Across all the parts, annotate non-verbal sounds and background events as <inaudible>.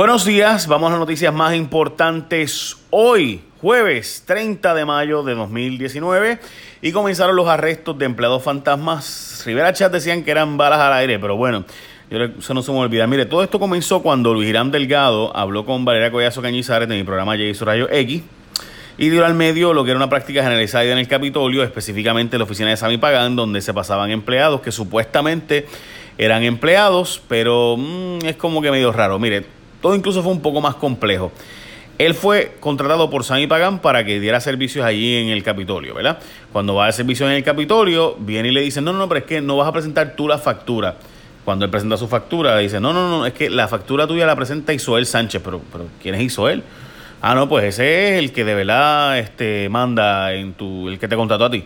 Buenos días, vamos a las noticias más importantes hoy, jueves 30 de mayo de 2019, y comenzaron los arrestos de empleados fantasmas. Rivera Chat decían que eran balas al aire, pero bueno, eso no se me olvida. Mire, todo esto comenzó cuando Luis Irán Delgado habló con Valeria Collazo Cañizares de mi programa J. Rayo X y dio al medio lo que era una práctica generalizada en el Capitolio, específicamente en la oficina de Sami Pagán, donde se pasaban empleados que supuestamente eran empleados, pero mm, es como que medio raro. Mire, todo incluso fue un poco más complejo. Él fue contratado por Sami Pagan para que diera servicios allí en el Capitolio, ¿verdad? Cuando va a servicio en el Capitolio, viene y le dice, no, no, no, pero es que no vas a presentar tú la factura. Cuando él presenta su factura, le dice, no, no, no, es que la factura tuya la presenta Isoel Sánchez, pero, pero ¿quién es Isoel? Ah, no, pues ese es el que de verdad este, manda en tu, el que te contrató a ti.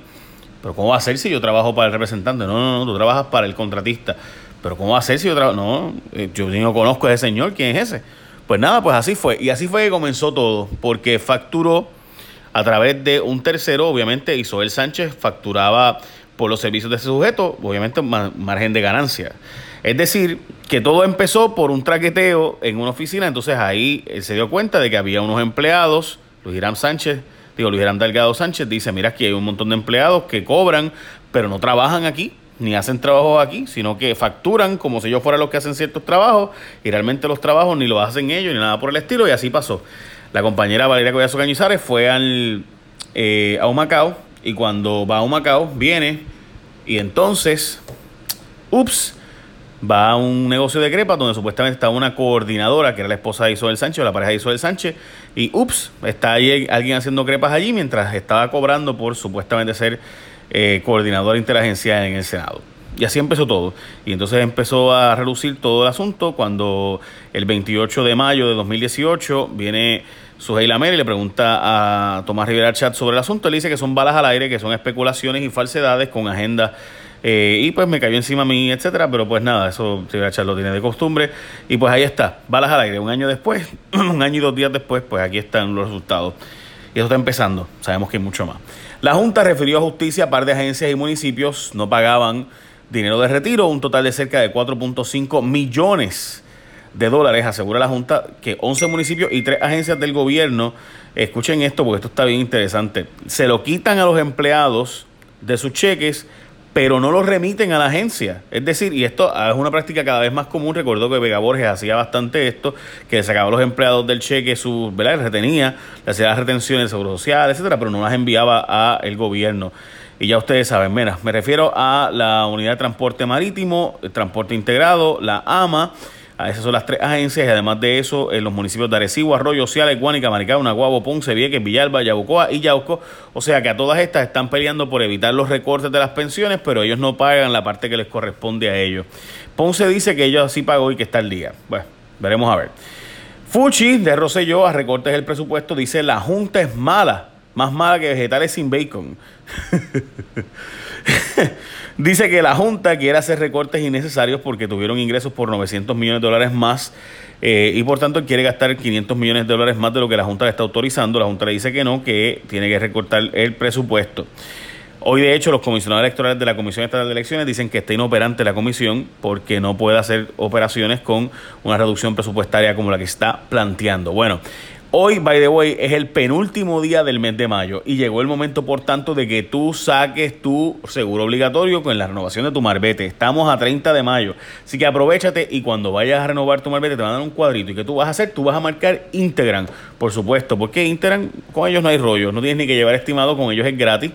Pero ¿cómo va a ser si yo trabajo para el representante? No, no, no, tú trabajas para el contratista. Pero ¿cómo va a ser si yo trabajo? No, eh, yo no conozco a ese señor, ¿quién es ese? Pues nada, pues así fue. Y así fue que comenzó todo, porque facturó a través de un tercero, obviamente, Isoel Sánchez facturaba por los servicios de ese sujeto, obviamente margen de ganancia. Es decir, que todo empezó por un traqueteo en una oficina, entonces ahí él se dio cuenta de que había unos empleados, Luis Irán Sánchez, digo, Luis Irán Delgado Sánchez dice, mira, aquí hay un montón de empleados que cobran, pero no trabajan aquí, ni hacen trabajos aquí, sino que facturan como si yo fuera los que hacen ciertos trabajos y realmente los trabajos ni los hacen ellos ni nada por el estilo y así pasó. La compañera Valeria Collazo Cañizares fue al, eh, a Humacao y cuando va a Humacao viene y entonces, ups, va a un negocio de crepa donde supuestamente está una coordinadora que era la esposa de Isabel Sánchez, la pareja de Isabel Sánchez, y ups, está ahí alguien haciendo crepas allí mientras estaba cobrando por supuestamente ser eh, coordinadora interagencial en el Senado. Y así empezó todo. Y entonces empezó a relucir todo el asunto cuando el 28 de mayo de 2018 viene Sujei Lamer y le pregunta a Tomás Rivera Chat sobre el asunto. Él dice que son balas al aire, que son especulaciones y falsedades con agenda. Eh, y pues me cayó encima a mí, etcétera. Pero pues nada, eso Rivera lo tiene de costumbre. Y pues ahí está, balas al aire. Un año después, <clears throat> un año y dos días después, pues aquí están los resultados. Y eso está empezando. Sabemos que hay mucho más. La Junta refirió a justicia a par de agencias y municipios no pagaban dinero de retiro, un total de cerca de 4.5 millones de dólares, asegura la Junta que 11 municipios y 3 agencias del gobierno, escuchen esto porque esto está bien interesante, se lo quitan a los empleados de sus cheques pero no lo remiten a la agencia. Es decir, y esto es una práctica cada vez más común, recuerdo que Vega Borges hacía bastante esto, que sacaba a los empleados del cheque su, ¿verdad? retenía, le hacía las retenciones de seguro social, etcétera, pero no las enviaba a el gobierno. Y ya ustedes saben, mira, me refiero a la Unidad de Transporte Marítimo, el Transporte Integrado, la AMA, esas son las tres agencias y además de eso en los municipios de Arecibo, Arroyo, Ciales, Guánica, Maricao, Naguabo, Ponce, Vieques, Villalba, Yabucoa y Yauco. O sea que a todas estas están peleando por evitar los recortes de las pensiones, pero ellos no pagan la parte que les corresponde a ellos. Ponce dice que ellos sí pagó y que está al día. Bueno, veremos a ver. Fuchi de Rosselló a recortes el presupuesto dice la Junta es mala, más mala que vegetales sin bacon. <laughs> <laughs> Dice que la Junta quiere hacer recortes innecesarios porque tuvieron ingresos por 900 millones de dólares más eh, y por tanto quiere gastar 500 millones de dólares más de lo que la Junta le está autorizando. La Junta le dice que no, que tiene que recortar el presupuesto. Hoy, de hecho, los comisionados electorales de la Comisión Estatal de Elecciones dicen que está inoperante la comisión porque no puede hacer operaciones con una reducción presupuestaria como la que está planteando. Bueno, Hoy, by the way, es el penúltimo día del mes de mayo y llegó el momento, por tanto, de que tú saques tu seguro obligatorio con la renovación de tu marbete. Estamos a 30 de mayo, así que aprovechate y cuando vayas a renovar tu marbete te van a dar un cuadrito. ¿Y qué tú vas a hacer? Tú vas a marcar Integran, por supuesto, porque Integran, con ellos no hay rollo, no tienes ni que llevar estimado, con ellos es gratis.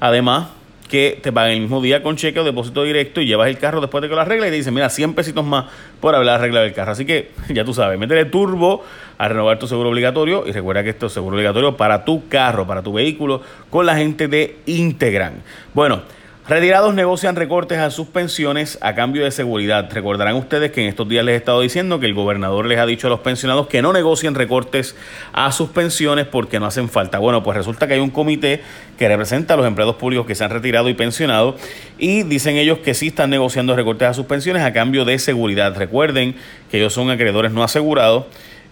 Además, que te pagan el mismo día con cheque o depósito directo y llevas el carro después de que lo arregla y te dicen, mira, 100 pesitos más por hablar arreglar el carro. Así que <laughs> ya tú sabes, métele turbo a renovar tu seguro obligatorio y recuerda que esto es seguro obligatorio para tu carro, para tu vehículo, con la gente de Integran. Bueno, Retirados negocian recortes a sus pensiones a cambio de seguridad. Recordarán ustedes que en estos días les he estado diciendo que el gobernador les ha dicho a los pensionados que no negocien recortes a sus pensiones porque no hacen falta. Bueno, pues resulta que hay un comité que representa a los empleados públicos que se han retirado y pensionado y dicen ellos que sí están negociando recortes a sus pensiones a cambio de seguridad. Recuerden que ellos son acreedores no asegurados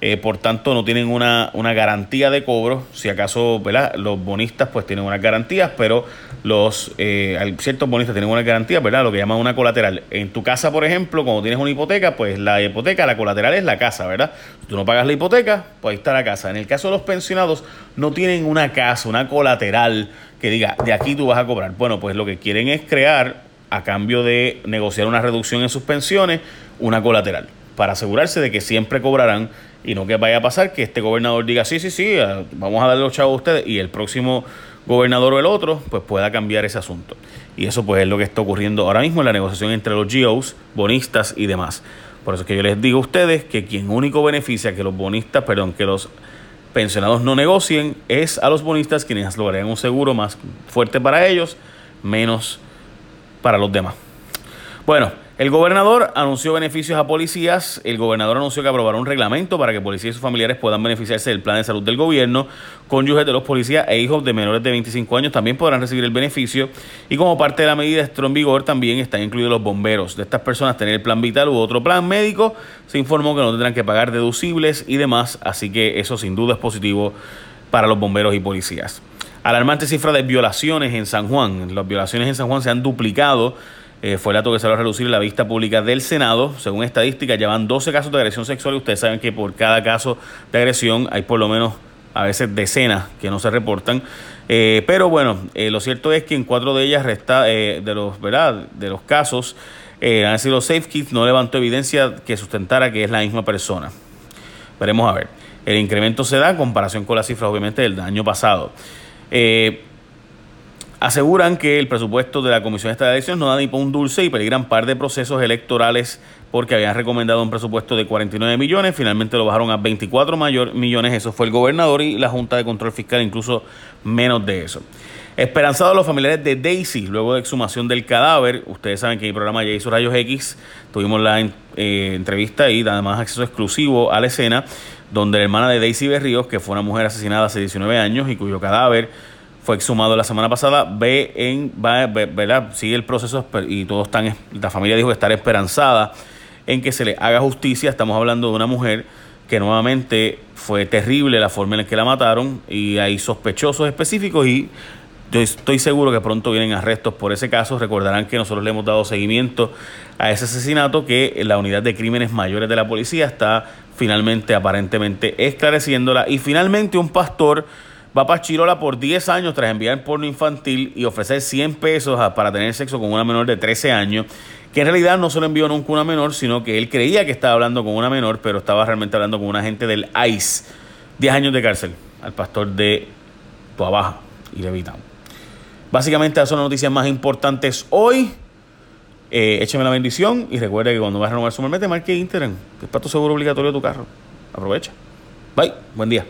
eh, por tanto no tienen una, una, garantía de cobro, si acaso ¿verdad? los bonistas pues tienen unas garantías, pero los eh, ciertos bonistas tienen una garantía, ¿verdad? Lo que llaman una colateral. En tu casa, por ejemplo, cuando tienes una hipoteca, pues la hipoteca, la colateral es la casa, ¿verdad? Si tú no pagas la hipoteca, pues ahí está la casa. En el caso de los pensionados, no tienen una casa, una colateral que diga, de aquí tú vas a cobrar. Bueno, pues lo que quieren es crear, a cambio de negociar una reducción en sus pensiones, una colateral, para asegurarse de que siempre cobrarán y no que vaya a pasar que este gobernador diga, sí, sí, sí, eh, vamos a darle los chavos a ustedes y el próximo gobernador o el otro, pues pueda cambiar ese asunto. Y eso pues es lo que está ocurriendo ahora mismo en la negociación entre los GOs, bonistas y demás. Por eso es que yo les digo a ustedes que quien único beneficia que los bonistas, perdón, que los pensionados no negocien es a los bonistas quienes lograrían un seguro más fuerte para ellos, menos para los demás. Bueno, el gobernador anunció beneficios a policías. El gobernador anunció que aprobará un reglamento para que policías y sus familiares puedan beneficiarse del plan de salud del gobierno. Cónyuges de los policías e hijos de menores de 25 años también podrán recibir el beneficio. Y como parte de la medida de en vigor también están incluidos los bomberos. De estas personas tener el plan vital u otro plan médico, se informó que no tendrán que pagar deducibles y demás. Así que eso sin duda es positivo para los bomberos y policías. Alarmante cifra de violaciones en San Juan. Las violaciones en San Juan se han duplicado eh, fue el dato que va a reducir en la vista pública del Senado. Según estadísticas, llevan 12 casos de agresión sexual ustedes saben que por cada caso de agresión hay por lo menos a veces decenas que no se reportan. Eh, pero bueno, eh, lo cierto es que en cuatro de ellas resta, de los ¿verdad? de los casos han sido Safe Kids no levantó evidencia que sustentara que es la misma persona. Veremos a ver. El incremento se da en comparación con las cifras obviamente del año pasado. Aseguran que el presupuesto de la Comisión Estatal de Elecciones no da ni por un dulce y peligran par de procesos electorales porque habían recomendado un presupuesto de 49 millones, finalmente lo bajaron a 24 mayor, millones, eso fue el gobernador y la Junta de Control Fiscal incluso menos de eso. Esperanzados los familiares de Daisy, luego de exhumación del cadáver, ustedes saben que en el programa ya hizo Rayos X, tuvimos la eh, entrevista y además acceso exclusivo a la escena, donde la hermana de Daisy Berríos, que fue una mujer asesinada hace 19 años y cuyo cadáver fue exhumado la semana pasada, ve en, va, ¿verdad? sigue el proceso y todos están, la familia dijo estar esperanzada en que se le haga justicia. Estamos hablando de una mujer que nuevamente fue terrible la forma en la que la mataron y hay sospechosos específicos y yo estoy seguro que pronto vienen arrestos por ese caso. Recordarán que nosotros le hemos dado seguimiento a ese asesinato que la unidad de crímenes mayores de la policía está finalmente aparentemente esclareciéndola y finalmente un pastor va para Chirola por 10 años tras enviar porno infantil y ofrecer 100 pesos para tener sexo con una menor de 13 años, que en realidad no se lo envió nunca una menor, sino que él creía que estaba hablando con una menor, pero estaba realmente hablando con un agente del ICE. 10 años de cárcel al pastor de Tuabaja y Levitown. Básicamente esas son las noticias más importantes hoy. Eh, écheme la bendición y recuerde que cuando vas a renovar su marmete, marque Instagram, que es para tu seguro obligatorio de tu carro. Aprovecha. Bye, buen día.